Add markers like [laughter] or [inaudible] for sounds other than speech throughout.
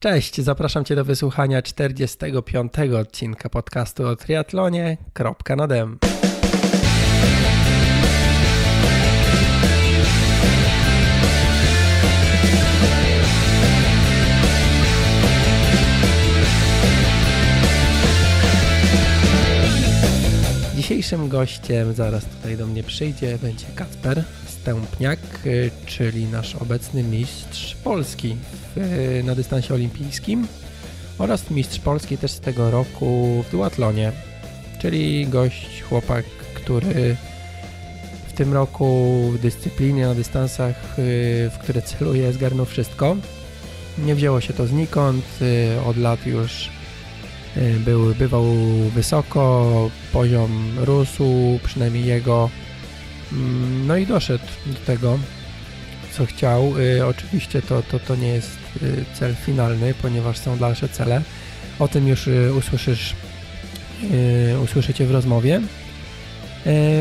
Cześć, zapraszam Cię do wysłuchania 45. odcinka podcastu o triatlonie. Kropka na dem. Dzisiejszym gościem, zaraz tutaj do mnie przyjdzie, będzie Kacper Stępniak, y, czyli nasz obecny mistrz Polski w, na dystansie olimpijskim oraz mistrz Polski też z tego roku w duatlonie, czyli gość, chłopak, który w tym roku w dyscyplinie na dystansach, y, w które celuje, zgarnął wszystko. Nie wzięło się to znikąd, y, od lat już był, bywał wysoko, poziom rósł, przynajmniej jego no i doszedł do tego, co chciał. Y, oczywiście to, to, to nie jest y, cel finalny, ponieważ są dalsze cele. O tym już y, usłyszysz, usłyszycie w rozmowie.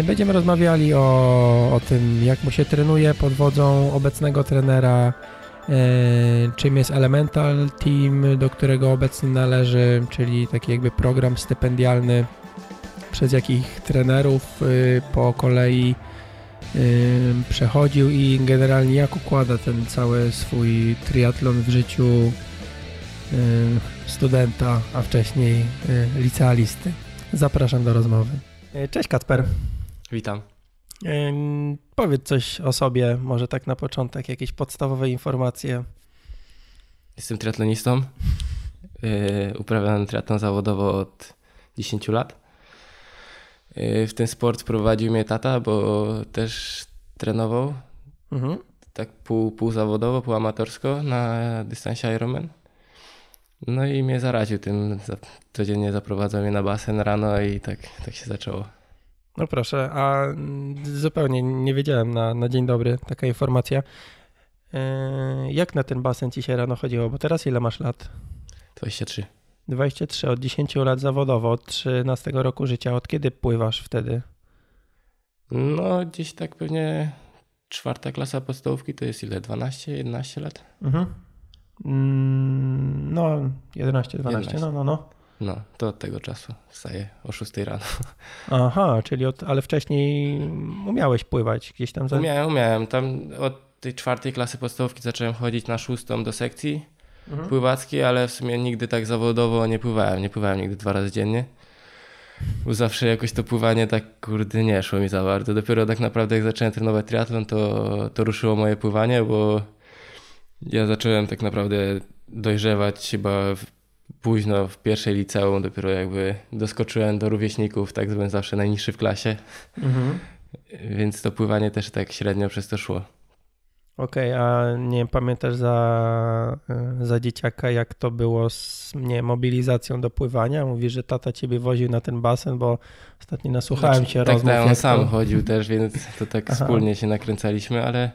Będziemy rozmawiali o, o tym, jak mu się trenuje pod wodzą obecnego trenera, czym jest Elemental Team, do którego obecnie należy, czyli taki jakby program stypendialny, przez jakich trenerów po kolei przechodził i generalnie jak układa ten cały swój triatlon w życiu studenta, a wcześniej licealisty. Zapraszam do rozmowy. E, cześć Kacper. Witam. Powiedz coś o sobie, może tak na początek, jakieś podstawowe informacje. Jestem triatlonistą. E, uprawiam triatlon zawodowo od 10 lat. Y, w ten sport prowadził mnie tata, bo też trenował. Mhm. Tak pół, pół zawodowo, pół amatorsko na dystansie Ironman. No i mnie zaraził tym. Codziennie zaprowadzał mnie na basen rano i tak, tak się zaczęło. No proszę, a zupełnie nie wiedziałem na, na dzień dobry taka informacja. E, jak na ten basen ci się rano chodziło? Bo teraz ile masz lat? 23. 23, od 10 lat zawodowo, od 13 roku życia. Od kiedy pływasz wtedy? No, gdzieś tak pewnie czwarta klasa podstawówki to jest ile? 12, 11 lat? Mhm. Mm, no, 11, 12, 11. no, no, no. No, to od tego czasu wstaję o 6 rano. Aha, czyli od, ale wcześniej umiałeś pływać gdzieś tam? Za... Umiałem, umiałem. Tam od tej czwartej klasy podstawówki zacząłem chodzić na szóstą do sekcji mhm. pływackiej, ale w sumie nigdy tak zawodowo nie pływałem. Nie pływałem nigdy dwa razy dziennie. Bo zawsze jakoś to pływanie tak kurde nie szło mi za bardzo. Dopiero tak naprawdę jak zacząłem trenować triatlon, to, to ruszyło moje pływanie, bo ja zacząłem tak naprawdę dojrzewać chyba w, późno w pierwszej liceum, dopiero jakby doskoczyłem do rówieśników, tak byłem zawsze najniższy w klasie. Mhm. Więc to pływanie też tak średnio przez to szło. Okej, okay, a nie pamiętasz za, za dzieciaka, jak to było z nie, mobilizacją do pływania? Mówisz, że tata ciebie woził na ten basen, bo ostatnio nasłuchałem znaczy, się tak, rozmów. Tak, on sam to... chodził też, więc to tak [laughs] Aha. wspólnie się nakręcaliśmy, ale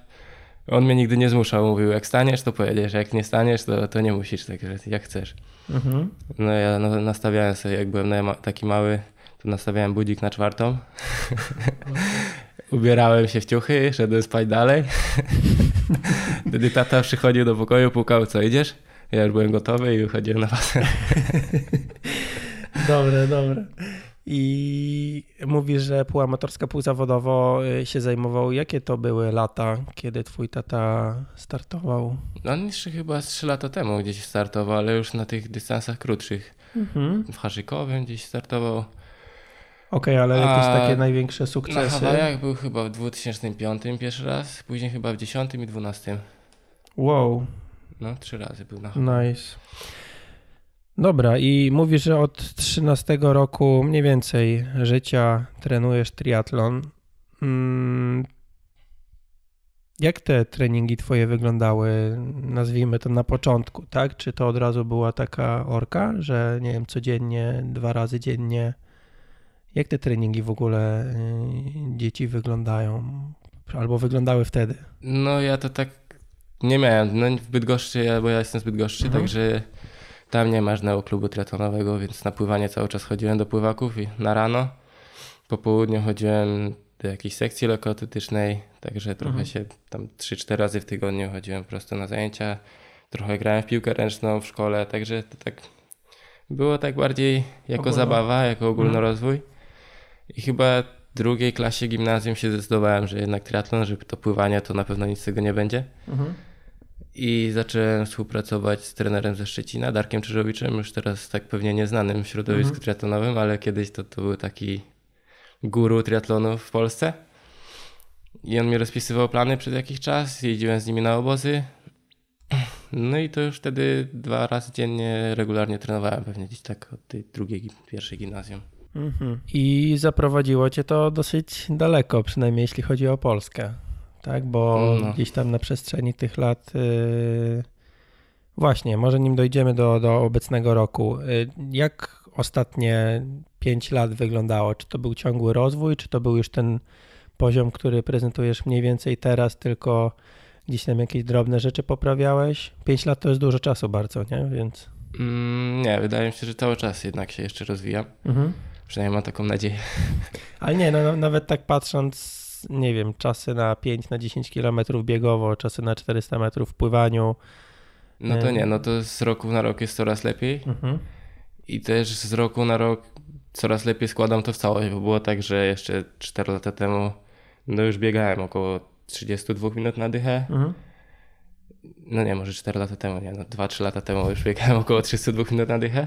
on mnie nigdy nie zmuszał. Mówił, jak staniesz, to pojedziesz, jak nie staniesz, to, to nie musisz, tak jak chcesz. Mhm. No ja no, nastawiałem sobie, jak byłem taki mały, to nastawiałem budzik na czwartą. [laughs] Ubierałem się w ciuchy, szedłem spać dalej. [laughs] [laughs] Wtedy tata przychodził do pokoju, pukał, co idziesz? Ja już byłem gotowy i wychodziłem na basen. [laughs] dobre, dobre. I mówisz, że półamatorska, półzawodowo y, się zajmował. Jakie to były lata, kiedy twój tata startował? No, on jeszcze chyba 3 lata temu gdzieś startował, ale już na tych dystansach krótszych. Mhm. W Harzykowym gdzieś startował. Okej, okay, ale jakieś A takie największe sukcesy? Na Hawajach był chyba w 2005 pierwszy raz, później chyba w 10 i 12. Wow. No, trzy razy był na Hawajach. Nice. Dobra, i mówisz, że od 13 roku mniej więcej życia trenujesz triatlon. Mm, jak te treningi twoje wyglądały, nazwijmy to na początku, tak? Czy to od razu była taka orka, że nie wiem, codziennie, dwa razy dziennie jak te treningi w ogóle y, dzieci wyglądają? Albo wyglądały wtedy? No ja to tak nie miałem. No w Bydgoszczy, bo ja jestem z Bydgoszczy, mhm. także tam nie ma żadnego klubu triatlonowego, więc na pływanie cały czas chodziłem do pływaków i na rano. Po południu chodziłem do jakiejś sekcji lekkoatletycznej, także trochę mhm. się tam 3-4 razy w tygodniu chodziłem po prostu na zajęcia. trochę grałem w piłkę ręczną w szkole, także to tak było tak bardziej jako Ogólno. zabawa, jako ogólnorozwój. I chyba drugiej klasie gimnazjum się zdecydowałem, że jednak triatlon, że to pływanie to na pewno nic z tego nie będzie. Mhm. I zacząłem współpracować z trenerem ze Szczecina, Darkiem Czyżowiczem, już teraz tak pewnie nieznanym w środowisku Mhm. triatlonowym, ale kiedyś to, to był taki guru triatlonu w Polsce. I on mi rozpisywał plany przez jakiś czas, jeździłem z nimi na obozy. No i to już wtedy dwa razy dziennie regularnie trenowałem, pewnie gdzieś tak od tej drugiej, gi- pierwszej gimnazjum. Mhm. I zaprowadziło cię to dosyć daleko, przynajmniej jeśli chodzi o Polskę. Tak, bo No. gdzieś tam na przestrzeni tych lat. Yy... Właśnie, może nim dojdziemy do, do obecnego roku. Yy, Jak ostatnie 5 lat wyglądało? Czy to był ciągły rozwój, czy to był już ten poziom, który prezentujesz mniej więcej teraz, tylko gdzieś tam jakieś drobne rzeczy poprawiałeś? 5 lat to jest dużo czasu bardzo, nie? Więc. Mm, nie, wydaje mi się, że cały czas jednak się jeszcze rozwijam. Mhm. Przynajmniej mam taką nadzieję. Ale nie, no, no, nawet tak patrząc, nie wiem, czasy na 5, na 10 km biegowo, czasy na 400 metrów w pływaniu. No to Em. nie, no to z roku na rok jest coraz lepiej. Mhm. I też z roku na rok coraz lepiej składam to w całość, bo było tak, że jeszcze 4 lata temu no już biegałem około 32 minut na dychę. Mhm. No nie, może 4 lata temu, nie, no 2-3 lata temu już biegałem około 32 minut na dychę.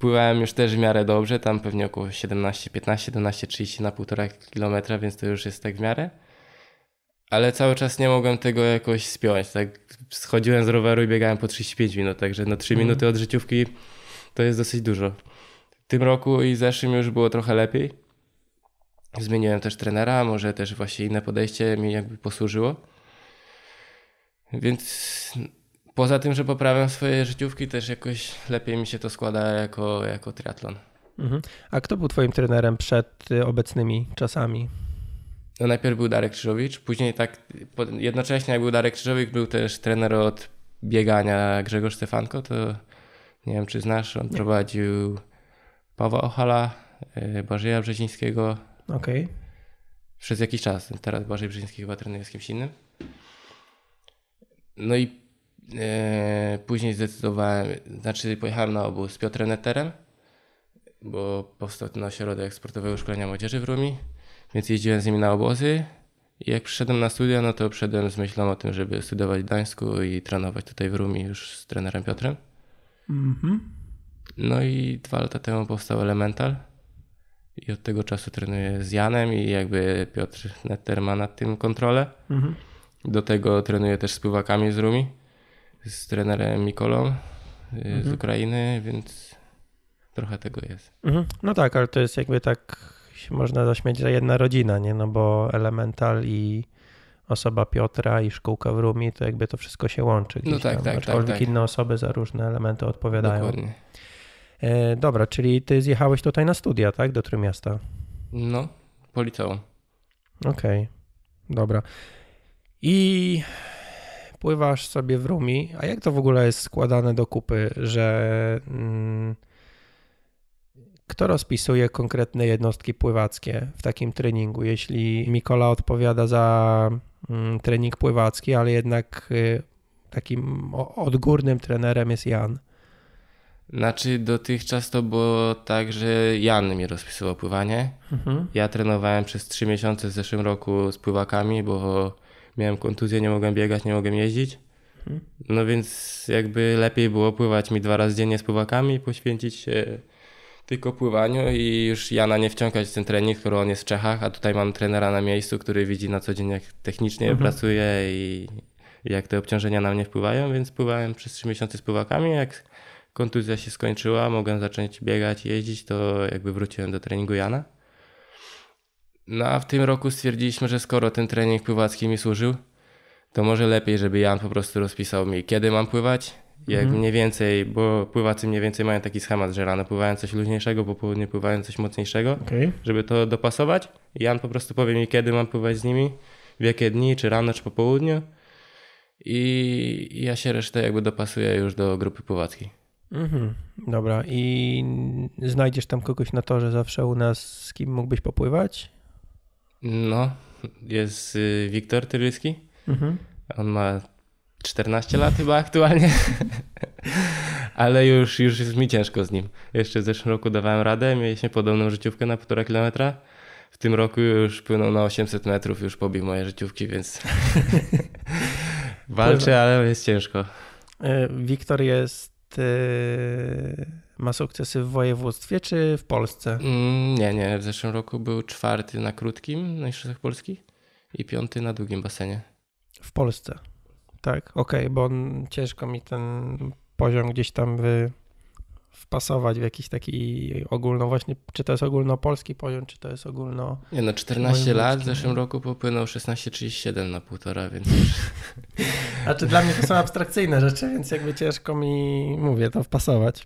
Pływałem już też w miarę dobrze, tam pewnie około 17, 15, 17, 30 na 1,5 kilometra, więc to już jest tak w miarę. Ale cały czas nie mogłem tego jakoś spiąć. Tak schodziłem z roweru i biegałem po 35 minut, także no 3 Mhm. minuty od życiówki to jest dosyć dużo. W tym roku i zeszłym już było trochę lepiej. Zmieniłem też trenera, może też właśnie inne podejście mi jakby posłużyło. Więc poza tym, że poprawiam swoje życiówki, też jakoś lepiej mi się to składa jako, jako triatlon. Mhm. A kto był twoim trenerem przed y, obecnymi czasami? No najpierw był Darek Krzyżowicz, później tak jednocześnie jak był Darek Krzyżowicz, był też trener od biegania Grzegorz Stefanko, to nie wiem czy znasz, on prowadził Pawła Ochala, y, Bożeja Brzezińskiego Okej. przez jakiś czas. Teraz Bożej Brzeziński chyba trenuje z kimś innym. No i później zdecydowałem, znaczy pojechałem na obóz z Piotrem Netterem, bo powstał ten ośrodek sportowego szkolenia młodzieży w Rumi, więc jeździłem z nimi na obozy i jak przyszedłem na studia, no to przyszedłem z myślą o tym, żeby studiować w Gdańsku i trenować tutaj w Rumi już z trenerem Piotrem. Mhm. No i dwa lata temu powstał Elemental i od tego czasu trenuję z Janem i jakby Piotr Netter ma nad tym kontrolę. Mhm. Do tego trenuję też z pływakami z Rumi, z trenerem Mikolą y, z Mhm. Ukrainy, więc trochę tego jest. Mhm. No tak, ale to jest jakby tak się można zaśmiać, że jedna rodzina, nie? No bo Elemental i osoba Piotra i szkółka w Rumi, to jakby to wszystko się łączy gdzieś No tak, tam. tak, aczkolwiek tak, tak. inne osoby za różne elementy odpowiadają. Dokładnie. E, dobra, czyli ty zjechałeś tutaj na studia, tak? Do Trójmiasta. No, po liceum. Okej, dobra. I pływasz sobie w Rumi, a jak to w ogóle jest składane do kupy, że mm, kto rozpisuje konkretne jednostki pływackie w takim treningu? Jeśli Mikola odpowiada za mm, trening pływacki, ale jednak y, takim odgórnym trenerem jest Jan. Znaczy dotychczas to było tak, że Jan mi rozpisywał pływanie. Mhm. Ja trenowałem przez 3 miesiące w zeszłym roku z pływakami, bo miałem kontuzję, nie mogłem biegać, nie mogłem jeździć. Mhm. No więc jakby lepiej było pływać mi dwa razy dziennie z pływakami poświęcić się tylko pływaniu i już Jana nie wciągać w ten trening, skoro on jest w Czechach, a tutaj mam trenera na miejscu, który widzi na co dzień jak technicznie Mhm. pracuje i jak te obciążenia na mnie wpływają, więc pływałem przez 3 miesiące z pływakami. Jak kontuzja się skończyła, mogłem zacząć biegać, jeździć, to jakby wróciłem do treningu Jana. No a w tym roku stwierdziliśmy, że skoro ten trening pływacki mi służył, to może lepiej, żeby Jan po prostu rozpisał mi, kiedy mam pływać, jak Mhm. mniej więcej, bo pływacy mniej więcej mają taki schemat, że rano pływają coś luźniejszego, po południu pływają coś mocniejszego, Okej. żeby to dopasować. I Jan po prostu powie mi, kiedy mam pływać z nimi, w jakie dni, czy rano, czy po południu. I i ja się resztę jakby dopasuję już do grupy pływackiej. Mhm. Dobra, i znajdziesz tam kogoś na torze zawsze u nas, z kim mógłbyś popływać? No, jest y, Wiktor Tyryski. Mhm. On ma 14 lat chyba aktualnie. [laughs] Ale już, już jest mi ciężko z nim. Jeszcze w zeszłym roku dawałem radę, mieliśmy podobną życiówkę na 1,5 kilometra. W tym roku już płynął na 800 metrów, już pobił moje życiówki, więc [laughs] walczę, ale jest ciężko. E, Wiktor jest, e, ma sukcesy w województwie czy w Polsce? Mm, nie, nie. W zeszłym roku był czwarty na krótkim na Mistrzostwach Polski i piąty na długim basenie. W Polsce. Tak, okej, okay, bo ciężko mi ten poziom gdzieś tam wy, wpasować w jakiś taki ogólno właśnie, czy to jest ogólnopolski poziom, czy to jest ogólno... Nie no, 14 lat w zeszłym roku popłynął 16,37 na półtora, więc już... [laughs] A czy dla mnie to są abstrakcyjne rzeczy, więc jakby ciężko mi, mówię, to wpasować.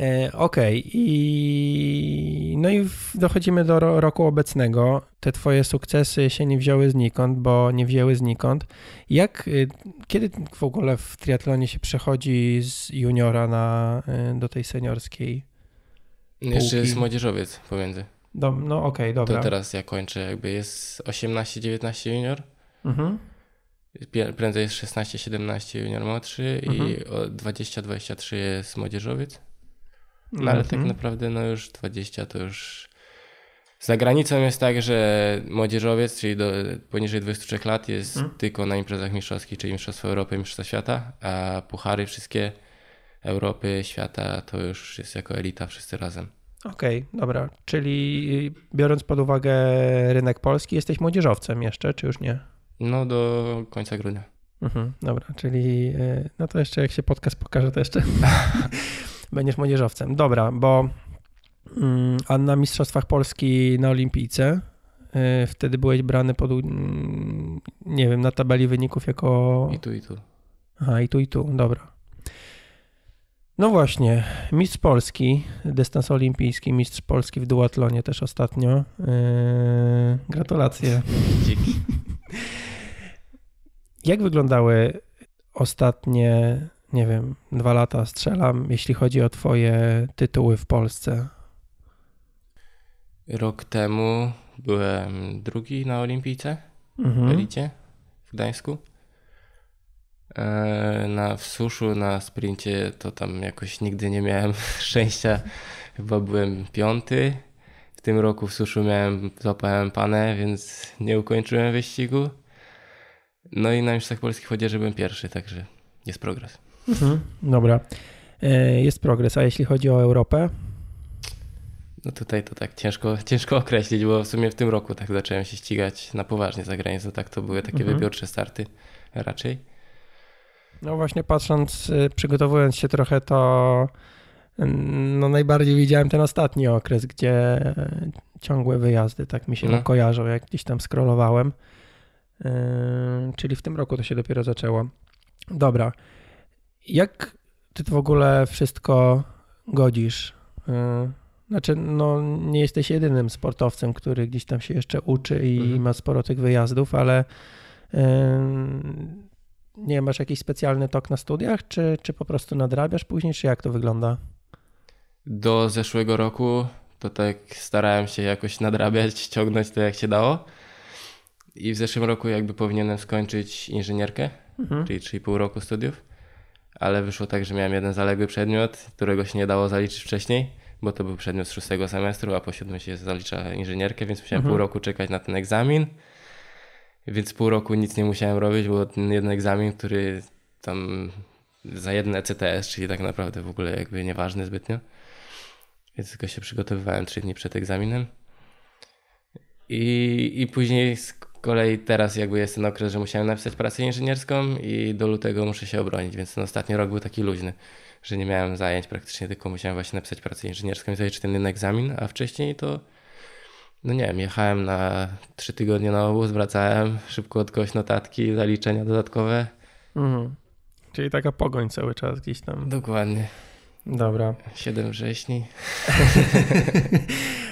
E, okej, okay. i no i dochodzimy do roku obecnego. Te twoje sukcesy się nie wzięły znikąd, bo nie wzięły znikąd. Jak, y, kiedy w ogóle w triatlonie się przechodzi z juniora na, y, do tej seniorskiej? Półki? Jeszcze jest młodzieżowiec pomiędzy. Do, no okej, okay, dobra. To teraz ja kończę, jakby jest 18-19 junior. Mhm. Prędzej jest 16-17 junior młodszy mhm. i 20-23 jest młodzieżowiec. No ale tak mhm. naprawdę no już 20 to już... Za granicą jest tak, że młodzieżowiec, czyli do, poniżej 23 lat jest hmm. tylko na imprezach mistrzowskich, czyli Mistrzostwa Europy, Mistrzostwa Świata, a puchary wszystkie Europy, świata to już jest jako elita wszyscy razem. Okej, okay, dobra. Czyli biorąc pod uwagę rynek polski, jesteś młodzieżowcem jeszcze, czy już nie? No do końca grudnia. Mhm, dobra, czyli e, no to jeszcze jak się podcast pokaże, to jeszcze [laughs] będziesz młodzieżowcem. Dobra, bo mm, a na Mistrzostwach Polski na Olimpijce y, wtedy byłeś brany pod, nie wiem, na tabeli wyników jako... I tu, i tu. Aha, i tu, i tu, dobra. No właśnie, mistrz Polski, dystans olimpijski, mistrz Polski w duatlonie też ostatnio. Yy, gratulacje. Dzięki. [laughs] Jak wyglądały ostatnie nie wiem, dwa lata strzelam, jeśli chodzi o Twoje tytuły w Polsce? Rok temu byłem drugi na Olimpijce mhm. w Elicie w Gdańsku. E, na, w suszu, na sprincie to tam jakoś nigdy nie miałem [laughs] szczęścia. Chyba byłem piąty. W tym roku w suszu miałem, złapałem panę, więc nie ukończyłem wyścigu. No i na Mistrzostwach Polskich Chodzieży byłem pierwszy, także jest progres. Mhm, dobra. E, jest progres, a jeśli chodzi o Europę? No tutaj to tak ciężko, [laughs] ciężko określić, bo w sumie w tym roku tak zacząłem się ścigać na poważnie za granicą. Tak to były takie mhm. wybiorcze starty raczej. No właśnie patrząc, y, przygotowując się trochę, to no najbardziej widziałem ten ostatni okres, gdzie ciągłe wyjazdy, tak mi się no. kojarzą, jak gdzieś tam scrollowałem. Yy, czyli w tym roku to się dopiero zaczęło. Dobra. Jak ty to w ogóle wszystko godzisz? Y, znaczy, no, nie jesteś jedynym sportowcem, który gdzieś tam się jeszcze uczy i mhm. ma sporo tych wyjazdów, ale yy, nie masz jakiś specjalny tok na studiach, czy, czy po prostu nadrabiasz później, czy jak to wygląda? Do zeszłego roku to tak starałem się jakoś nadrabiać, ciągnąć to jak się dało. I w zeszłym roku jakby powinienem skończyć inżynierkę, mhm. czyli 3,5 roku studiów ale wyszło tak, że miałem jeden zaległy przedmiot, którego się nie dało zaliczyć wcześniej, bo to był przedmiot z szóstego semestru, a po siódmym się zalicza inżynierkę, więc musiałem mhm. pół roku czekać na ten egzamin. Więc pół roku nic nie musiałem robić, bo ten jeden egzamin, który tam za jeden ECTS, czyli tak naprawdę w ogóle jakby nieważny zbytnio. Więc tylko się przygotowywałem trzy dni przed egzaminem. I, I później kolei teraz jakby jest ten okres, że musiałem napisać pracę inżynierską i do lutego muszę się obronić, więc ten ostatni rok był taki luźny, że nie miałem zajęć praktycznie, tylko musiałem właśnie napisać pracę inżynierską i zaliczyć ten jeden egzamin, a wcześniej to no nie wiem, jechałem na trzy tygodnie na obóz, wracałem, szybko od kogoś notatki, zaliczenia dodatkowe. Mhm. Czyli taka pogoń cały czas gdzieś tam. Dokładnie. Dobra. 7 wrześni. [laughs]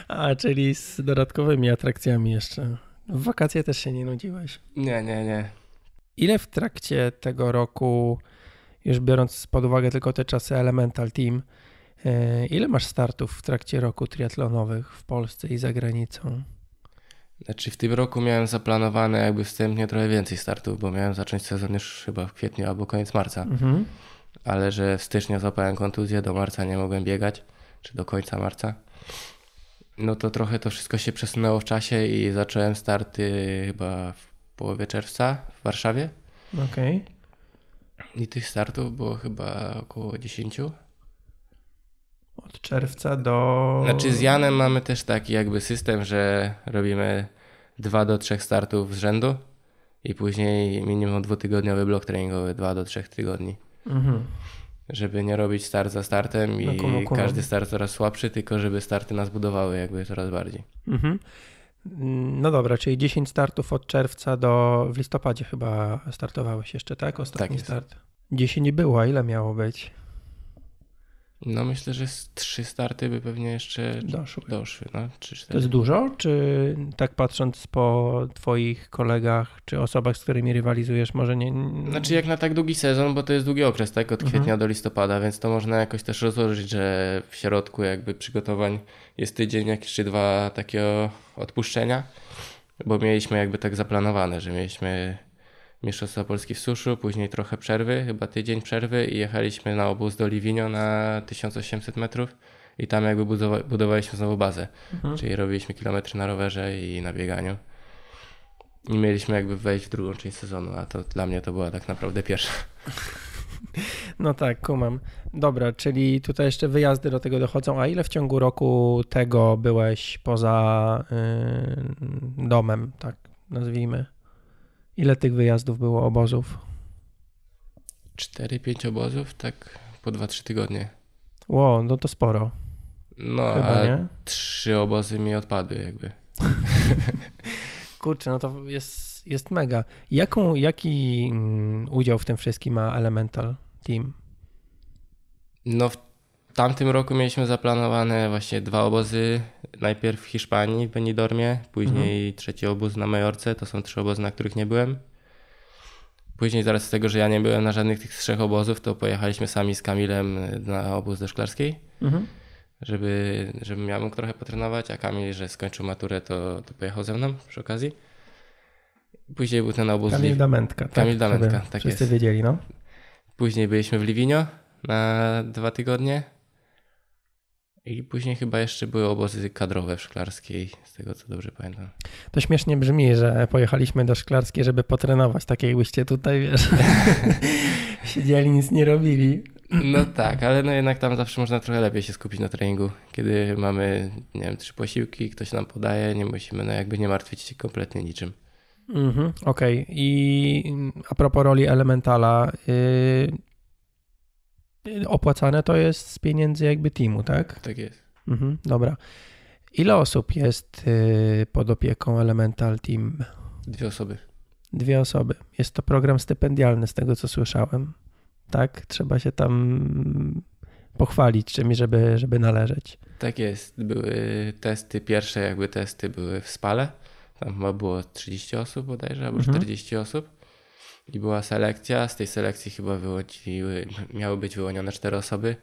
A, czyli z dodatkowymi atrakcjami jeszcze. W wakacje też się nie nudziłeś? Nie, nie, nie. Ile w trakcie tego roku, już biorąc pod uwagę tylko te czasy Elemental Team, e, ile masz startów w trakcie roku triatlonowych w Polsce i za granicą? Znaczy w tym roku miałem zaplanowane jakby wstępnie trochę więcej startów, bo miałem zacząć sezon już chyba w kwietniu albo koniec marca. Mhm. Ale że w styczniu złapałem kontuzję, do marca nie mogłem biegać, czy do końca marca. No to trochę to wszystko się przesunęło w czasie i zacząłem starty chyba w połowie czerwca w Warszawie. Okej. I tych startów było chyba około 10. Od czerwca do... Znaczy z Janem mamy też taki jakby system, że robimy dwa do trzech startów z rzędu i później minimum dwutygodniowy blok treningowy, dwa do trzech tygodni. Mhm. Żeby nie robić start za startem i No, kumam, kumam. każdy start coraz słabszy, tylko żeby starty nas budowały jakby coraz bardziej. Mhm. No dobra, czyli 10 startów od czerwca do... W listopadzie chyba startowałeś jeszcze, tak? Ostatni Tak start. 10 było, a ile miało być? No myślę, że z trzy starty by pewnie jeszcze Doszły. doszły, no trzy, To jest dużo, czy tak patrząc po twoich kolegach, czy osobach, z którymi rywalizujesz, może nie... Znaczy jak na tak długi sezon, bo to jest długi okres, tak? Od Mhm. kwietnia do listopada, więc to można jakoś też rozłożyć, że w środku jakby przygotowań jest tydzień, jakieś czy dwa takiego odpuszczenia, bo mieliśmy jakby tak zaplanowane, że mieliśmy Mistrzostwa Polski w suszu, później trochę przerwy, chyba tydzień przerwy i jechaliśmy na obóz do Livigno na 1800 metrów i tam jakby budowa- budowaliśmy znowu bazę, Mhm. czyli robiliśmy kilometry na rowerze i na bieganiu. I mieliśmy jakby wejść w drugą część sezonu, a to dla mnie to była tak naprawdę pierwsza. [laughs] No tak, kumam. Dobra, czyli tutaj jeszcze wyjazdy do tego dochodzą. A ile w ciągu roku tego byłeś poza y, domem, tak nazwijmy? Ile tych wyjazdów było obozów? 4-5 obozów, tak po 2-3 tygodnie. Ło, no to sporo. No, Chyba, a nie? trzy obozy mi odpadły jakby. [laughs] Kurczę, no to jest, jest mega. Jaką, jaki mm, udział w tym wszystkim ma Elemental Team? No w tamtym roku mieliśmy zaplanowane właśnie dwa obozy. Najpierw w Hiszpanii, w Benidormie, później trzeci obóz na Majorce. To są trzy obozy, na których nie byłem. Później zaraz z tego, że ja nie byłem na żadnych tych trzech obozów, to pojechaliśmy sami z Kamilem na obóz do Szklarskiej. Mhm. żeby, żebym ja mógł trochę potrenować, a Kamil, że skończył maturę, to, to pojechał ze mną przy okazji. Później był ten obóz. Kamil Damentka. Tak, Kamil Damentka, tak Wszyscy jest. wiedzieli, no. Później byliśmy w Livigno na dwa tygodnie. I później chyba jeszcze były obozy kadrowe w Szklarskiej, z tego co dobrze pamiętam. To śmiesznie brzmi, że pojechaliśmy do Szklarskiej, żeby potrenować, tak jakbyście tutaj, wiesz, [laughs] siedzieli, nic nie robili. No tak, ale no jednak tam zawsze można trochę lepiej się skupić na treningu. Kiedy mamy, nie wiem, trzy posiłki, ktoś nam podaje, nie musimy no jakby nie martwić się kompletnie niczym. Mhm, Okej. I a propos roli Elementala, yy, opłacane to jest z pieniędzy jakby teamu, tak? Tak jest. Mhm, dobra. Ile osób jest yy, pod opieką Elemental Team? Dwie osoby. Dwie osoby. Jest to program stypendialny, z tego co słyszałem. Tak? Trzeba się tam pochwalić czymś, żeby, żeby należeć. Tak jest. Były testy, pierwsze jakby testy były w Spale. Tam chyba było 30 osób bodajże, albo Mhm. 40 osób. I była selekcja. Z tej selekcji chyba wychodziły, miały być wyłonione cztery osoby.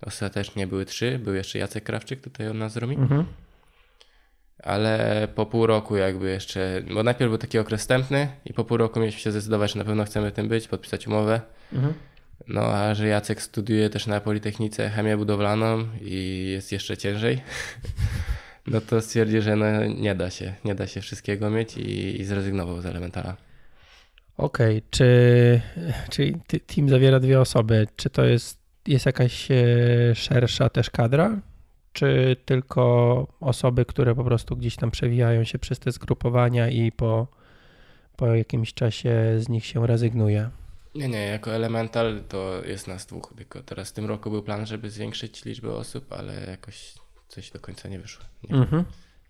Ostatecznie były trzy. Był jeszcze Jacek Krawczyk tutaj od nas z Romi. Mhm. Ale po pół roku jakby jeszcze, bo najpierw był taki okres wstępny i po pół roku mieliśmy się zdecydować, że na pewno chcemy tym być, podpisać umowę. Mhm. No a że Jacek studiuje też na Politechnice chemię budowlaną i jest jeszcze ciężej, [laughs] no to stwierdził, że no nie da się, nie da się wszystkiego mieć i, i zrezygnował z Elementara. Okej, czy czyli team zawiera dwie osoby? Czy to jest, jest jakaś e, szersza też kadra? Czy tylko osoby, które po prostu gdzieś tam przewijają się przez te zgrupowania i po, po jakimś czasie z nich się rezygnuje? Nie, nie, jako Elemental to jest nas dwóch, tylko teraz w tym roku był plan, żeby zwiększyć liczbę osób, ale jakoś coś do końca nie wyszło. Nie. Mhm.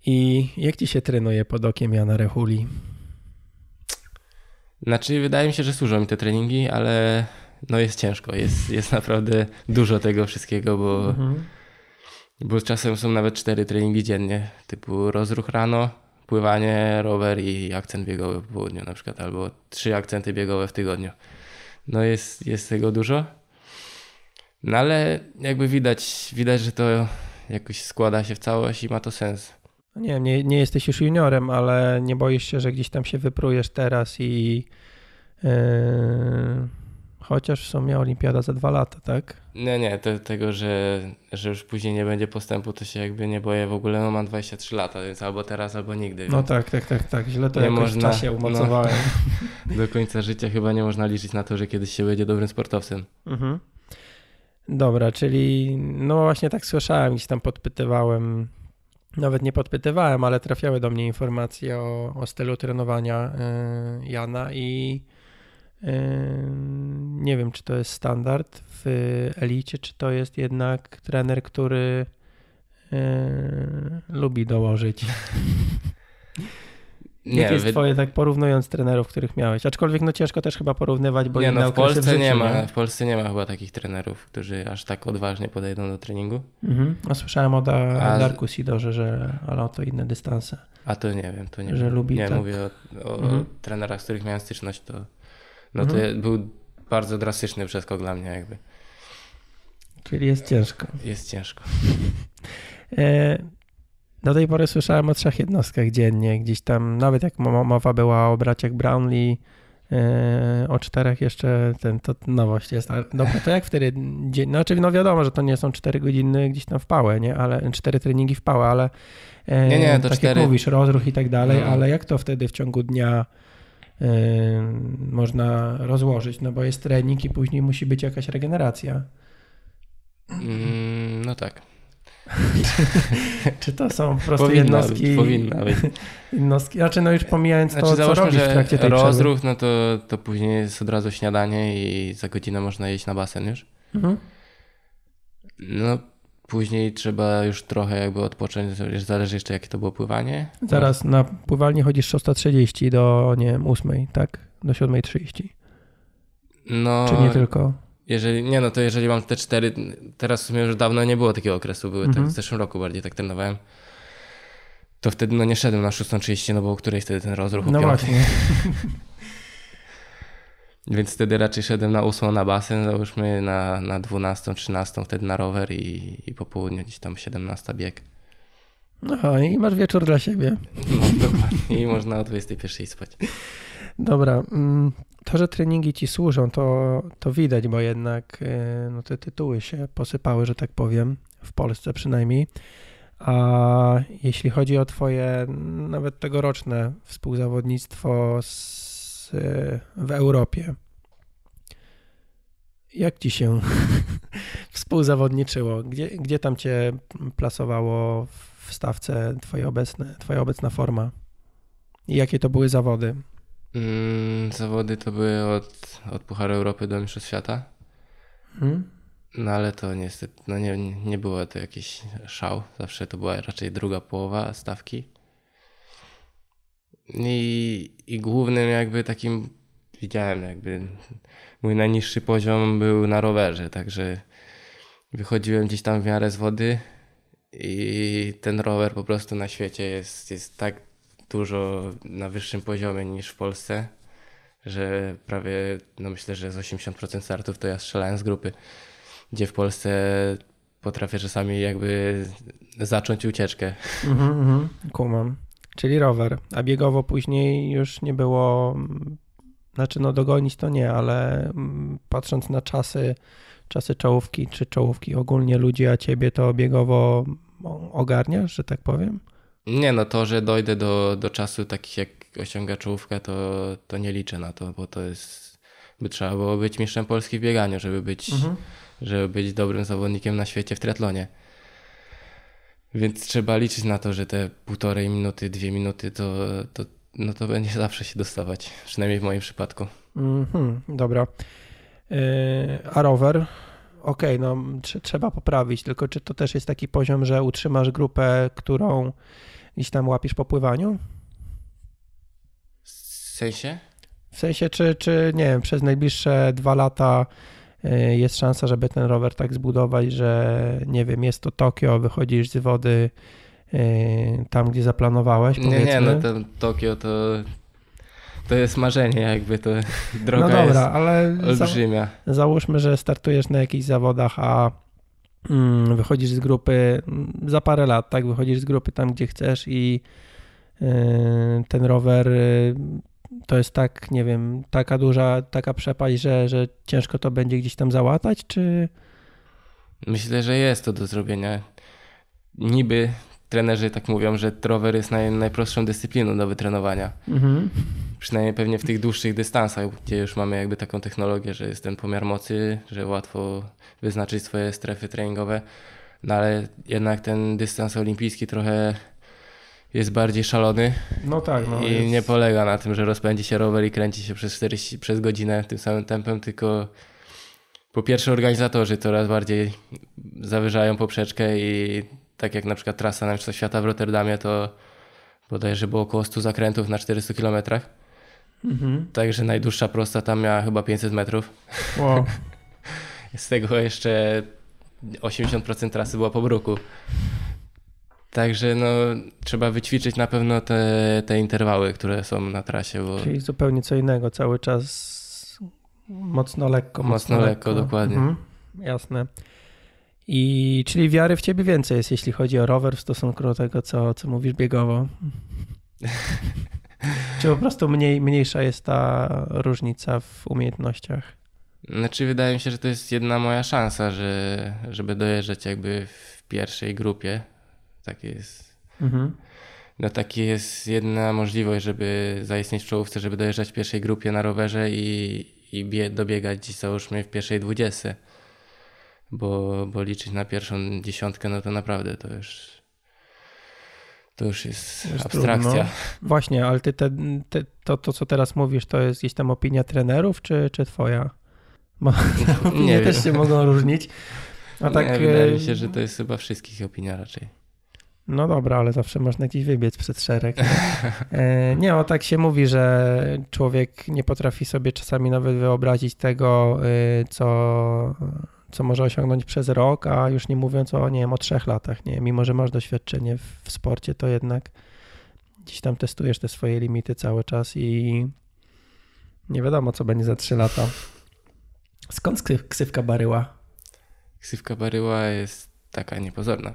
I jak ci się trenuje pod okiem Jana Rehuli? Znaczy, wydaje mi się, że służą mi te treningi, ale no jest ciężko, jest, jest naprawdę dużo tego wszystkiego, bo, Mhm. bo czasem są nawet cztery treningi dziennie, typu rozruch rano, pływanie, rower i akcent biegowy po południu na przykład, albo trzy akcenty biegowe w tygodniu. No jest, jest tego dużo, no ale jakby widać, widać, że to jakoś składa się w całość i ma to sens. Nie wiem, nie, nie jesteś już juniorem, ale nie boisz się, że gdzieś tam się wyprujesz teraz i yy, chociaż w sumie olimpiada za dwa lata, tak? Nie, nie, te, tego, że, że już później nie będzie postępu, to się jakby nie boję w ogóle. No mam 23 lata, więc albo teraz, albo nigdy. No tak, tak, tak, tak. Źle to nie jakoś można, w czasie no. umocowałem. No, [laughs] do końca życia chyba nie można liczyć na to, że kiedyś się będzie dobrym sportowcem. Mhm. Dobra, czyli no właśnie tak słyszałem, gdzieś tam podpytywałem, nawet nie podpytywałem, ale trafiały do mnie informacje o, o stylu trenowania y, Jana i y, nie wiem, czy to jest standard w elicie, czy to jest jednak trener, który y, lubi dołożyć. [laughs] Nie, Jakie jest wy... twoje, tak porównując trenerów, których miałeś? Aczkolwiek no ciężko też chyba porównywać, bo nie, no, w Polsce w nie ma, nie? w Polsce nie ma chyba takich trenerów, którzy aż tak odważnie podejdą do treningu. Mhm. No, słyszałem o, da, A... Darku Sidorze, że ale to inne dystanse. A to nie wiem, to nie że wiem. lubi Nie, tak. mówię o, o mhm. trenerach, z których miałem styczność, to no mhm. to był bardzo drastyczny przeskok dla mnie jakby. Czyli jest ciężko. Jest ciężko. Do tej pory słyszałem o trzech jednostkach dziennie. Gdzieś tam, nawet jak mowa była o braciach Brownlee, e, o czterech jeszcze, ten, to nowość jest. Dobra, to jak wtedy, dzień, znaczy no wiadomo, że to nie są cztery godziny gdzieś tam w pałę, nie? Ale cztery treningi w pałę, ale e, nie, nie, to tak cztery... jak mówisz, rozruch i tak dalej, no. ale jak to wtedy w ciągu dnia e, można rozłożyć? No bo jest trening i później musi być jakaś regeneracja. Mm, no tak. [laughs] czy to są po prostu powinna jednostki? Być, powinna być. Jednostki, znaczy no już pomijając znaczy, to, co robisz w trakcie tej rozruch, no to, to później jest od razu śniadanie i za godzinę można iść na basen już. Mhm. No później trzeba już trochę jakby odpocząć, zależy jeszcze jakie to było pływanie. Zaraz, na pływalnię chodzisz 6.30 do, nie wiem, 8, tak? Do 7.30. No... Czy nie tylko? Jeżeli, nie no, to jeżeli mam te cztery, teraz w sumie już dawno nie było takiego okresu, były mhm. tak, w zeszłym roku bardziej tak trenowałem, to wtedy no nie szedłem na 6.30, no bo o której wtedy ten rozruch No właśnie. [laughs] Więc wtedy raczej szedłem na 8 na basen, załóżmy na, na 12, 13 wtedy na rower i, i po południu gdzieś tam 17 bieg. No i masz wieczór dla siebie. No dokładnie i można o 21 spać. Dobra, mm, to, że treningi ci służą, to, to widać, bo jednak y, no, te tytuły się posypały, że tak powiem, w Polsce przynajmniej. A jeśli chodzi o Twoje nawet tegoroczne współzawodnictwo z, y, w Europie, jak ci się [laughs] współzawodniczyło? Gdzie, gdzie tam cię plasowało w stawce twoje obecne, Twoja obecna forma? I jakie to były zawody? Mm, zawody to były od, od Pucharu Europy do Mistrzostw Świata. Hmm? No ale to niestety, no nie, nie było to jakiś szał. Zawsze to była raczej druga połowa stawki. I, i głównym jakby takim widziałem jakby mój najniższy poziom był na rowerze, także wychodziłem gdzieś tam w miarę z wody i ten rower po prostu na świecie jest, jest tak dużo na wyższym poziomie niż w Polsce, że prawie, no myślę, że z 80% startów to ja strzelałem z grupy, gdzie w Polsce potrafię czasami jakby zacząć ucieczkę. Mhm, mhm, kumam. Czyli rower, a biegowo później już nie było, znaczy no dogonić to nie, ale mm, patrząc na czasy, czasy czołówki, czy czołówki ogólnie ludzi, a ciebie to biegowo ogarniasz, że tak powiem? Nie, no to, że dojdę do, do czasu takich jak osiąga czołówka, to, to nie liczę na to, bo to jest, by trzeba było być mistrzem Polski w bieganiu, żeby być, mhm. żeby być dobrym zawodnikiem na świecie w triatlonie. Więc trzeba liczyć na to, że te półtorej minuty, dwie minuty, to, to, no to będzie zawsze się dostawać, przynajmniej w moim przypadku. Mhm, dobra. Yy, a rower? Okej, okay, no trzeba poprawić, tylko czy to też jest taki poziom, że utrzymasz grupę, którą gdzieś tam łapisz po pływaniu? W sensie? W sensie, czy, czy nie wiem, przez najbliższe dwa lata y, jest szansa, żeby ten rower tak zbudować, że nie wiem, jest to Tokio, wychodzisz z wody y, tam, gdzie zaplanowałeś? Powiedzmy. Nie, nie, no to Tokio to, to jest marzenie, jakby to droga no dobra, jest ale olbrzymia. Za, załóżmy, że startujesz na jakichś zawodach, a wychodzisz z grupy mm, za parę lat, tak? Wychodzisz z grupy tam, gdzie chcesz i y, ten rower y, to jest tak, nie wiem, taka duża, taka przepaść, że, że ciężko to będzie gdzieś tam załatać, czy... Myślę, że jest to do zrobienia. Niby trenerzy tak mówią, że rower jest naj, najprostszą dyscypliną do wytrenowania. Mhm. Przynajmniej pewnie w tych dłuższych dystansach, gdzie już mamy jakby taką technologię, że jest ten pomiar mocy, że łatwo wyznaczyć swoje strefy treningowe. No ale jednak ten dystans olimpijski trochę jest bardziej szalony. No tak. No, I jest... nie polega na tym, że rozpędzi się rower i kręci się przez 40, przez godzinę tym samym tempem, tylko po pierwsze organizatorzy coraz bardziej zawyżają poprzeczkę i tak jak na przykład trasa na Mistrzostw Świata w Rotterdamie, to bodajże było około 100 zakrętów na 400 kilometrach. Mhm. Także najdłuższa prosta tam miała chyba 500 metrów. Wow. [laughs] Z tego jeszcze 80% trasy była po bruku. Także no, trzeba wyćwiczyć na pewno te, te interwały, które są na trasie. Bo... Czyli zupełnie co innego, cały czas mocno lekko. Mocno, mocno lekko, lekko, dokładnie. Mhm, jasne. I czyli wiary w ciebie więcej jest, jeśli chodzi o rower w stosunku do tego, co, co mówisz biegowo. [laughs] Czy po prostu mniej, mniejsza jest ta różnica w umiejętnościach? Znaczy, wydaje mi się, że to jest jedna moja szansa, że, żeby dojeżdżać jakby w pierwszej grupie. Takie jest. Mhm. No taki jest jedna możliwość, żeby zaistnieć w czołówce, żeby dojeżdżać w pierwszej grupie na rowerze i, i bie, dobiegać załóżmy w pierwszej dwudziestce. Bo, bo liczyć na pierwszą dziesiątkę, no to naprawdę to już to już jest, jest abstrakcja. Trudno. Właśnie, ale ty te, te, to, to, co teraz mówisz, to jest gdzieś tam opinia trenerów, czy, czy twoja? Bo [laughs] opinie też się mogą różnić. A tak, nie, wydaje mi się, że to jest chyba wszystkich opinia raczej. No dobra, ale zawsze można gdzieś wybiec przed szereg. E, nie, o tak się mówi, że człowiek nie potrafi sobie czasami nawet wyobrazić tego, y, co, co może osiągnąć przez rok, a już nie mówiąc o, nie wiem, o trzech latach, nie mimo że masz doświadczenie w, w sporcie, to jednak gdzieś tam testujesz te swoje limity cały czas i nie wiadomo, co będzie za trzy lata. Skąd ksywka Baryła? Ksywka Baryła jest taka niepozorna.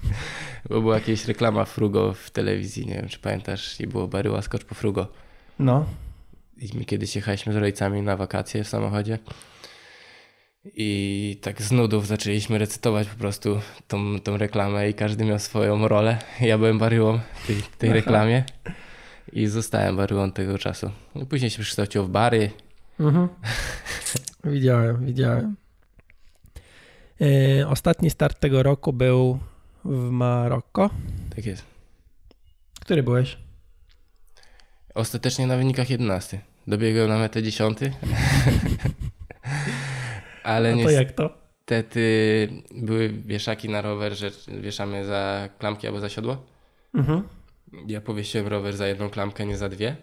[laughs] Bo była jakaś reklama Frugo w telewizji, nie wiem czy pamiętasz, i było Baryła skocz po Frugo. No. I my kiedyś jechaliśmy z rodzicami na wakacje w samochodzie i tak z nudów zaczęliśmy recytować po prostu tą, tą reklamę i każdy miał swoją rolę. Ja byłem baryłą w tej, tej reklamie i zostałem baryłą tego czasu. No później się przekształcił w bary. Mhm. [laughs] widziałem, widziałem. Yy, ostatni start tego roku był w Maroko. Tak jest. Który byłeś? Ostatecznie na wynikach 11. Dobiegłem na metę 10. [laughs] Ale A to jak to? Niestety były wieszaki na rower, że wieszamy za klamki albo za siodło. Mhm. Ja powiesiłem rower za jedną klamkę, nie za dwie.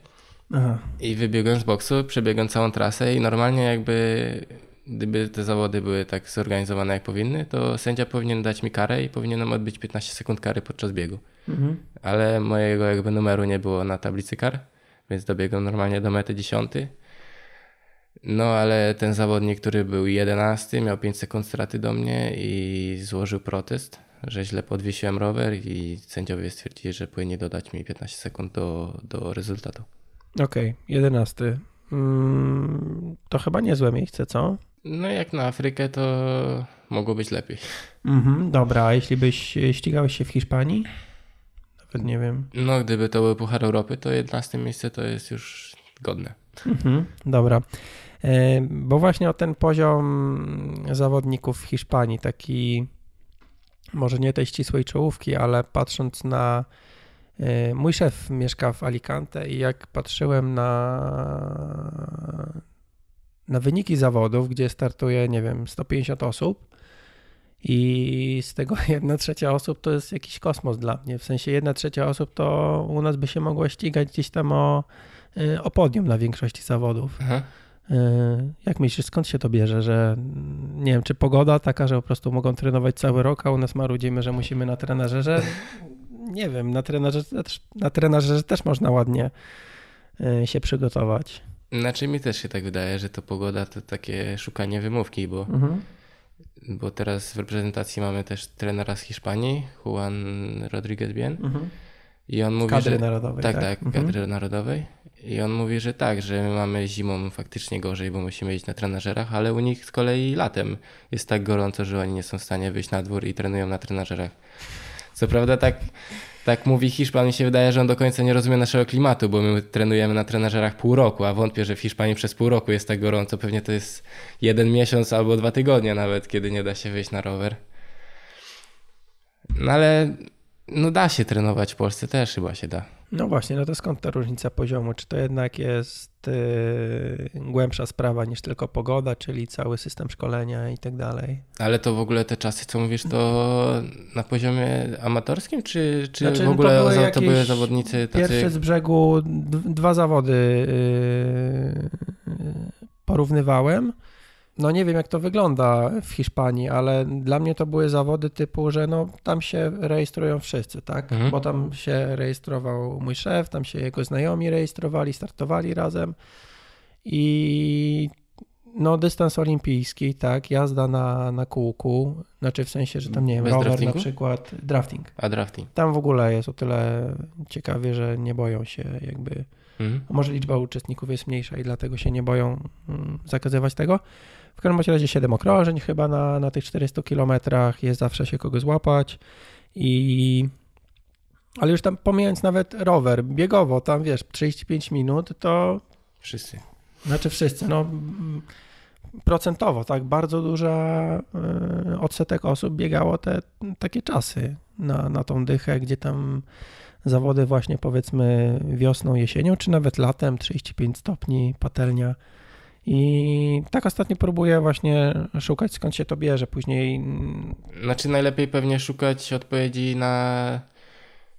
Aha. I wybiegłem z boksu, przebiegłem całą trasę i normalnie jakby gdyby te zawody były tak zorganizowane jak powinny, to sędzia powinien dać mi karę i powinienem odbyć 15 sekund kary podczas biegu. Mhm. Ale mojego jakby numeru nie było na tablicy kar, więc dobiegłem normalnie do mety 10 no ale ten zawodnik, który był 11, miał 5 sekund straty do mnie i złożył protest, że źle podwiesiłem rower i sędziowie stwierdzili, że powinni dodać mi 15 sekund do, do rezultatu. Okej, okay, 11. Mm, to chyba niezłe miejsce, co? No jak na Afrykę to mogło być lepiej. Mhm, dobra, a jeśli byś ścigałeś się w Hiszpanii? Nawet nie wiem. No gdyby to był Puchar Europy, to 11 miejsce to jest już godne. Mhm, dobra. E, bo właśnie o ten poziom zawodników w Hiszpanii, taki może nie tej ścisłej czołówki, ale patrząc na e, mój szef mieszka w Alicante i jak patrzyłem na na wyniki zawodów, gdzie startuje, nie wiem, 150 osób i z tego [laughs] jedna trzecia osób to jest jakiś kosmos dla mnie. W sensie jedna trzecia osób to u nas by się mogła ścigać gdzieś tam o, o podium na większości zawodów. Aha. E, jak myślisz, skąd się to bierze, że nie wiem, czy pogoda taka, że po prostu mogą trenować cały rok, a u nas marudzimy, że musimy na trenażerze? [laughs] Nie wiem, na trenażerze, na trenażerze też można ładnie e, się przygotować. Znaczy mi też się tak wydaje, że to pogoda to takie szukanie wymówki, bo mhm. bo teraz w reprezentacji mamy też trenera z Hiszpanii, Juan Rodriguez Bien. Mhm. I on mówi, kadry że narodowej, tak, tak, tak, mhm. kadry narodowej. I on mówi, że tak, że my mamy zimą faktycznie gorzej, bo musimy iść na trenażerach, ale u nich z kolei latem jest tak gorąco, że oni nie są w stanie wyjść na dwór i trenują na trenażerach. Co prawda tak, tak mówi Hiszpan, mi się wydaje, że on do końca nie rozumie naszego klimatu, bo my trenujemy na trenażerach pół roku, a wątpię, że w Hiszpanii przez pół roku jest tak gorąco. Pewnie to jest jeden miesiąc albo dwa tygodnie nawet, kiedy nie da się wyjść na rower. No ale no da się trenować w Polsce też chyba się da. No właśnie, no to skąd ta różnica poziomu? Czy to jednak jest yy, głębsza sprawa niż tylko pogoda, czyli cały system szkolenia i tak dalej? Ale to w ogóle te czasy, co mówisz, to na poziomie amatorskim, czy, czy znaczy, w ogóle to były, to były zawodnicy tacy... Pierwsze z brzegu dwa zawody yy, porównywałem. No nie wiem, jak to wygląda w Hiszpanii, ale dla mnie to były zawody typu, że no tam się rejestrują wszyscy, tak? Mhm. Bo tam się rejestrował mój szef, tam się jego znajomi rejestrowali, startowali razem i no dystans olimpijski, tak, jazda na, na kółku, znaczy w sensie, że tam nie wiem, Bez rower draftingu? na przykład, drafting. A drafting. Tam w ogóle jest o tyle ciekawie, że nie boją się jakby, mhm. może liczba uczestników jest mniejsza i dlatego się nie boją mm, zakazywać tego. W każdym razie 7 okrążeń chyba na, na tych 400 kilometrach, jest zawsze się kogo złapać. I ale już tam pomijając nawet rower, biegowo, tam wiesz, 35 minut, to... Wszyscy. Znaczy wszyscy, no procentowo, tak, bardzo duża y, odsetek osób biegało te takie czasy na, na tą dychę, gdzie tam zawody właśnie powiedzmy wiosną, jesienią, czy nawet latem, 35 stopni, patelnia, i tak ostatnio próbuję właśnie szukać, skąd się to bierze. Później. Znaczy, najlepiej pewnie szukać odpowiedzi na,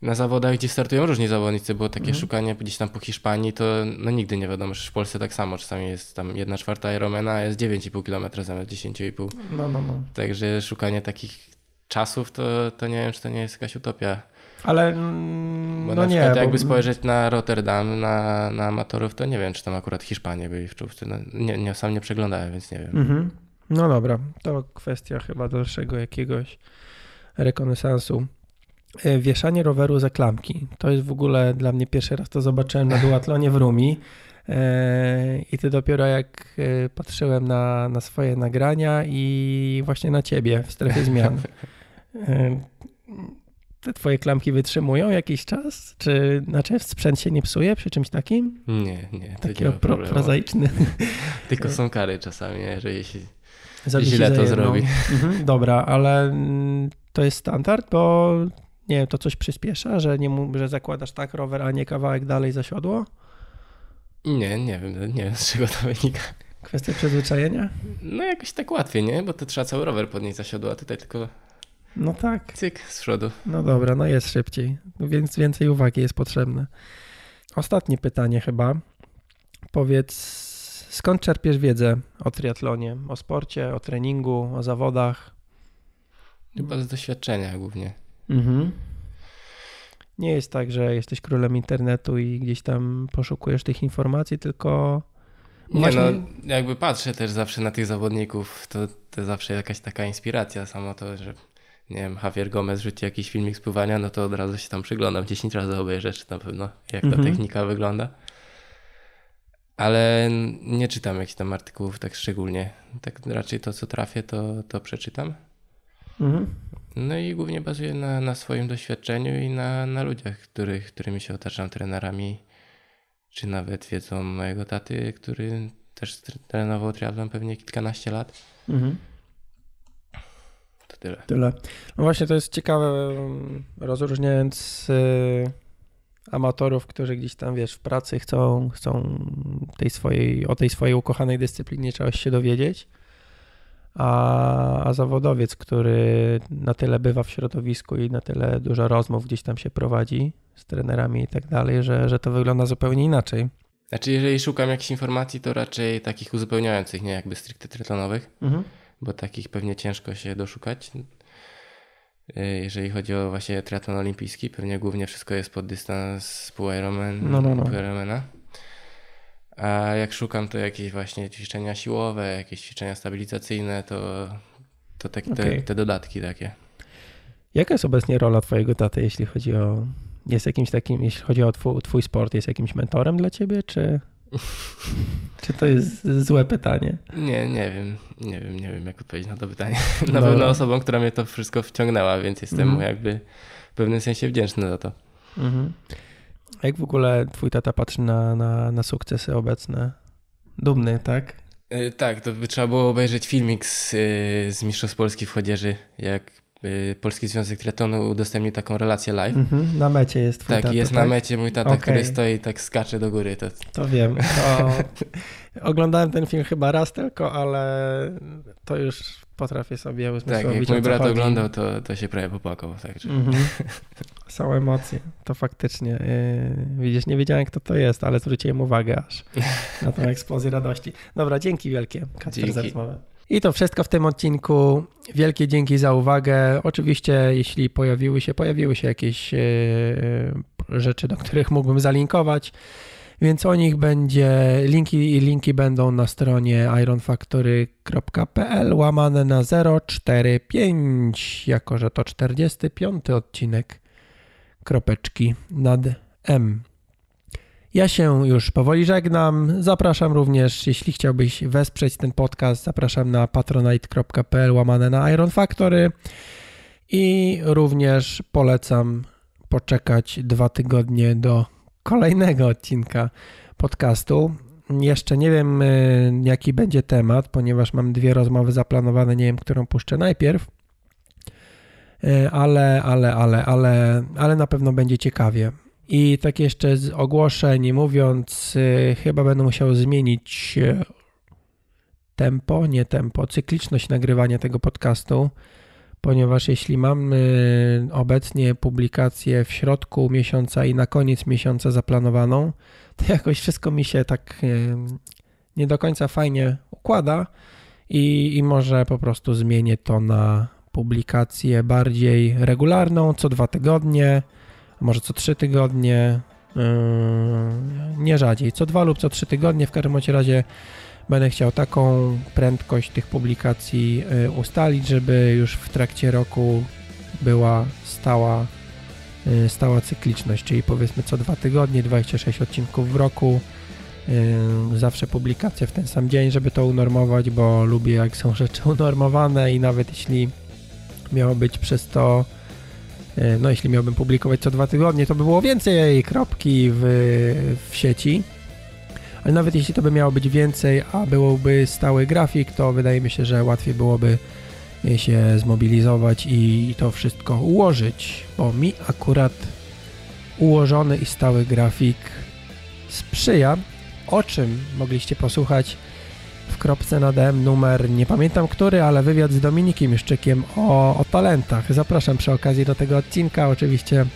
na zawodach, gdzie startują różni zawodnicy, bo takie mhm. szukanie gdzieś tam po Hiszpanii to no, nigdy nie wiadomo, że w Polsce tak samo. Czasami jest tam 1 czwarta Ironmana, a jest 9,5 km zamiast 10,5. No, no, no. Także szukanie takich czasów to, to nie wiem, czy to nie jest jakaś utopia. Ale mm, bo no na nie. jakby bo... spojrzeć na Rotterdam, na, na amatorów, to nie wiem, czy tam akurat Hiszpanie byli w czołówce. No, nie, nie, sam nie przeglądałem, więc nie wiem. Mhm. No dobra, to kwestia chyba dalszego jakiegoś rekonesansu. E, wieszanie roweru za klamki. To jest w ogóle dla mnie pierwszy raz to zobaczyłem na duatlonie w Rumi. E, I ty dopiero jak e, patrzyłem na, na swoje nagrania i właśnie na ciebie w strefie zmian te twoje klamki wytrzymują jakiś czas? Czy znaczy sprzęt się nie psuje przy czymś takim? Nie, nie. Taki pro, prozaiczny. [laughs] Tylko są kary czasami, jeżeli się źle to zrobi. [laughs] Mhm, dobra, ale mm, to jest standard, bo nie wiem, to coś przyspiesza, że, nie, że zakładasz tak rower, a nie kawałek dalej za siodło? Nie, nie wiem, nie wiem z czego to wynika. Kwestia przyzwyczajenia? No jakoś tak łatwiej, nie? Bo to trzeba cały rower podnieść za siodło, a tutaj tylko no tak. Cyk z przodu. No dobra, no jest szybciej, więc więcej uwagi jest potrzebne. Ostatnie pytanie chyba. Powiedz, skąd czerpiesz wiedzę o triatlonie, o sporcie, o treningu, o zawodach? Chyba z doświadczenia głównie. Mhm. Nie jest tak, że jesteś królem internetu i gdzieś tam poszukujesz tych informacji, tylko. Nie Właśnie... no, jakby patrzę też zawsze na tych zawodników, to, to zawsze jakaś taka inspiracja samo to, że nie wiem, Javier Gomez rzuci jakiś filmik spływania, no to od razu się tam przyglądam 10 razy obejrzę, czy na pewno jak ta mhm. technika wygląda. Ale nie czytam jakichś tam artykułów tak szczególnie. Tak raczej to, co trafię, to, to przeczytam. Mhm. No i głównie bazuję na, na swoim doświadczeniu i na, na ludziach, których, którymi się otaczam, trenerami, czy nawet wiedzą mojego taty, który też trenował triathlon pewnie kilkanaście lat. Mhm tyle. Tyle. No właśnie to jest ciekawe, mm, rozróżniając amatorów, którzy gdzieś tam, wiesz, w pracy chcą, chcą tej swojej, o tej swojej ukochanej dyscyplinie czegoś się dowiedzieć, a, a zawodowiec, który na tyle bywa w środowisku i na tyle dużo rozmów gdzieś tam się prowadzi z trenerami i tak dalej, że, że to wygląda zupełnie inaczej. Znaczy, jeżeli szukam jakichś informacji, to raczej takich uzupełniających, nie jakby stricte triatlonowych. Mhm bo takich pewnie ciężko się doszukać. E, jeżeli chodzi o właśnie triatlon olimpijski, pewnie głównie wszystko jest pod dystans pół Ironman, no, no, no. Pół Ironmana. A jak szukam, to jakieś właśnie ćwiczenia siłowe, jakieś ćwiczenia stabilizacyjne, to To takie okay. te, te dodatki takie. Jaka jest obecnie rola twojego taty, jeśli chodzi o jest jakimś takim, jeśli chodzi o twój, twój sport, jest jakimś mentorem dla ciebie, czy, [laughs] czy to jest złe pytanie? Nie, nie wiem, nie wiem, nie wiem jak odpowiedzieć na to pytanie. [laughs] Na pewno osobą, która mnie to wszystko wciągnęła, więc jestem mu mm. jakby w pewnym sensie wdzięczny za to. Mhm. A jak w ogóle twój tata patrzy na, na, na sukcesy obecne? Dumny, tak? Yy, tak, to by trzeba było obejrzeć filmik z, yy, z Mistrzostw Polski w Chodzieży, jak Polski Związek Triatlonu udostępnił taką relację live. Mm-hmm. Na mecie jest twój Tak, tata, jest tak? na mecie mój tata, okay. który stoi tak skacze do góry. To, to wiem. [laughs] To... Oglądałem ten film chyba raz tylko, ale to już potrafię sobie uzmysłowić. Tak, jak mój brat chodzi. oglądał, to, to się prawie popłakał. Także. Mm-hmm. [laughs] Są emocje, to faktycznie. Yy, widzisz, nie wiedziałem kto to jest, ale zwróciłem uwagę aż na tą [laughs] eksplozję radości. Dobra, dzięki wielkie Kacper za rozmowę. I to wszystko w tym odcinku. Wielkie dzięki za uwagę. Oczywiście, jeśli pojawiły się, pojawiły się jakieś e, rzeczy, do których mógłbym zalinkować, więc o nich będzie linki i linki będą na stronie ironfactory.pl łamane na 045, jako że to 45 odcinek kropeczki nad M. Ja się już powoli żegnam. Zapraszam również, jeśli chciałbyś wesprzeć ten podcast, zapraszam na patronite.pl łamane na Iron Factory i również polecam poczekać dwa tygodnie do kolejnego odcinka podcastu. Jeszcze nie wiem, y, jaki będzie temat, ponieważ mam dwie rozmowy zaplanowane, nie wiem, którą puszczę najpierw. Y, ale, ale, ale, ale, ale na pewno będzie ciekawie. I tak jeszcze z ogłoszeń mówiąc, y, chyba będę musiał zmienić y, tempo, nie tempo, cykliczność nagrywania tego podcastu, ponieważ jeśli mamy y, obecnie publikację w środku miesiąca i na koniec miesiąca zaplanowaną, to jakoś wszystko mi się tak nie do końca fajnie układa i, i może po prostu zmienię to na publikację bardziej regularną, co dwa tygodnie może co trzy tygodnie, yy, nie rzadziej, co dwa lub co trzy tygodnie. W każdym razie będę chciał taką prędkość tych publikacji yy, ustalić, żeby już w trakcie roku była stała, yy, stała cykliczność, czyli powiedzmy co dwa tygodnie, 26 odcinków w roku. Zawsze publikacja w ten sam dzień, żeby to unormować, bo lubię jak są rzeczy unormowane i nawet jeśli miało być przez to no jeśli miałbym publikować co dwa tygodnie, to by było więcej kropki w, w sieci. Ale nawet jeśli to by miało być więcej, a byłoby stały grafik, to wydaje mi się, że łatwiej byłoby się zmobilizować i to wszystko ułożyć, bo mi akurat ułożony i stały grafik sprzyja, o czym mogliście posłuchać kropce na DM numer, nie pamiętam który, ale wywiad z Dominikiem Juszczykiem o, o talentach. Zapraszam przy okazji do tego odcinka, oczywiście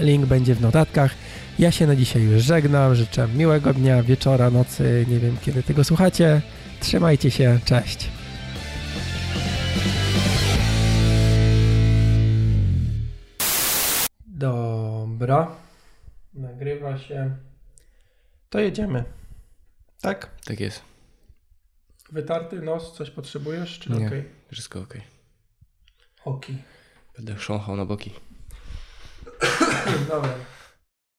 link będzie w notatkach. Ja się na dzisiaj już żegnam, życzę miłego dnia, wieczora, nocy, nie wiem kiedy tego słuchacie. Trzymajcie się, cześć. Dobra, nagrywa się. To jedziemy. Tak? Tak jest. Wytarty nos, coś potrzebujesz, czy Nie, okay? wszystko ok. Oki. Będę chrząchał na boki. [coughs] Dobra.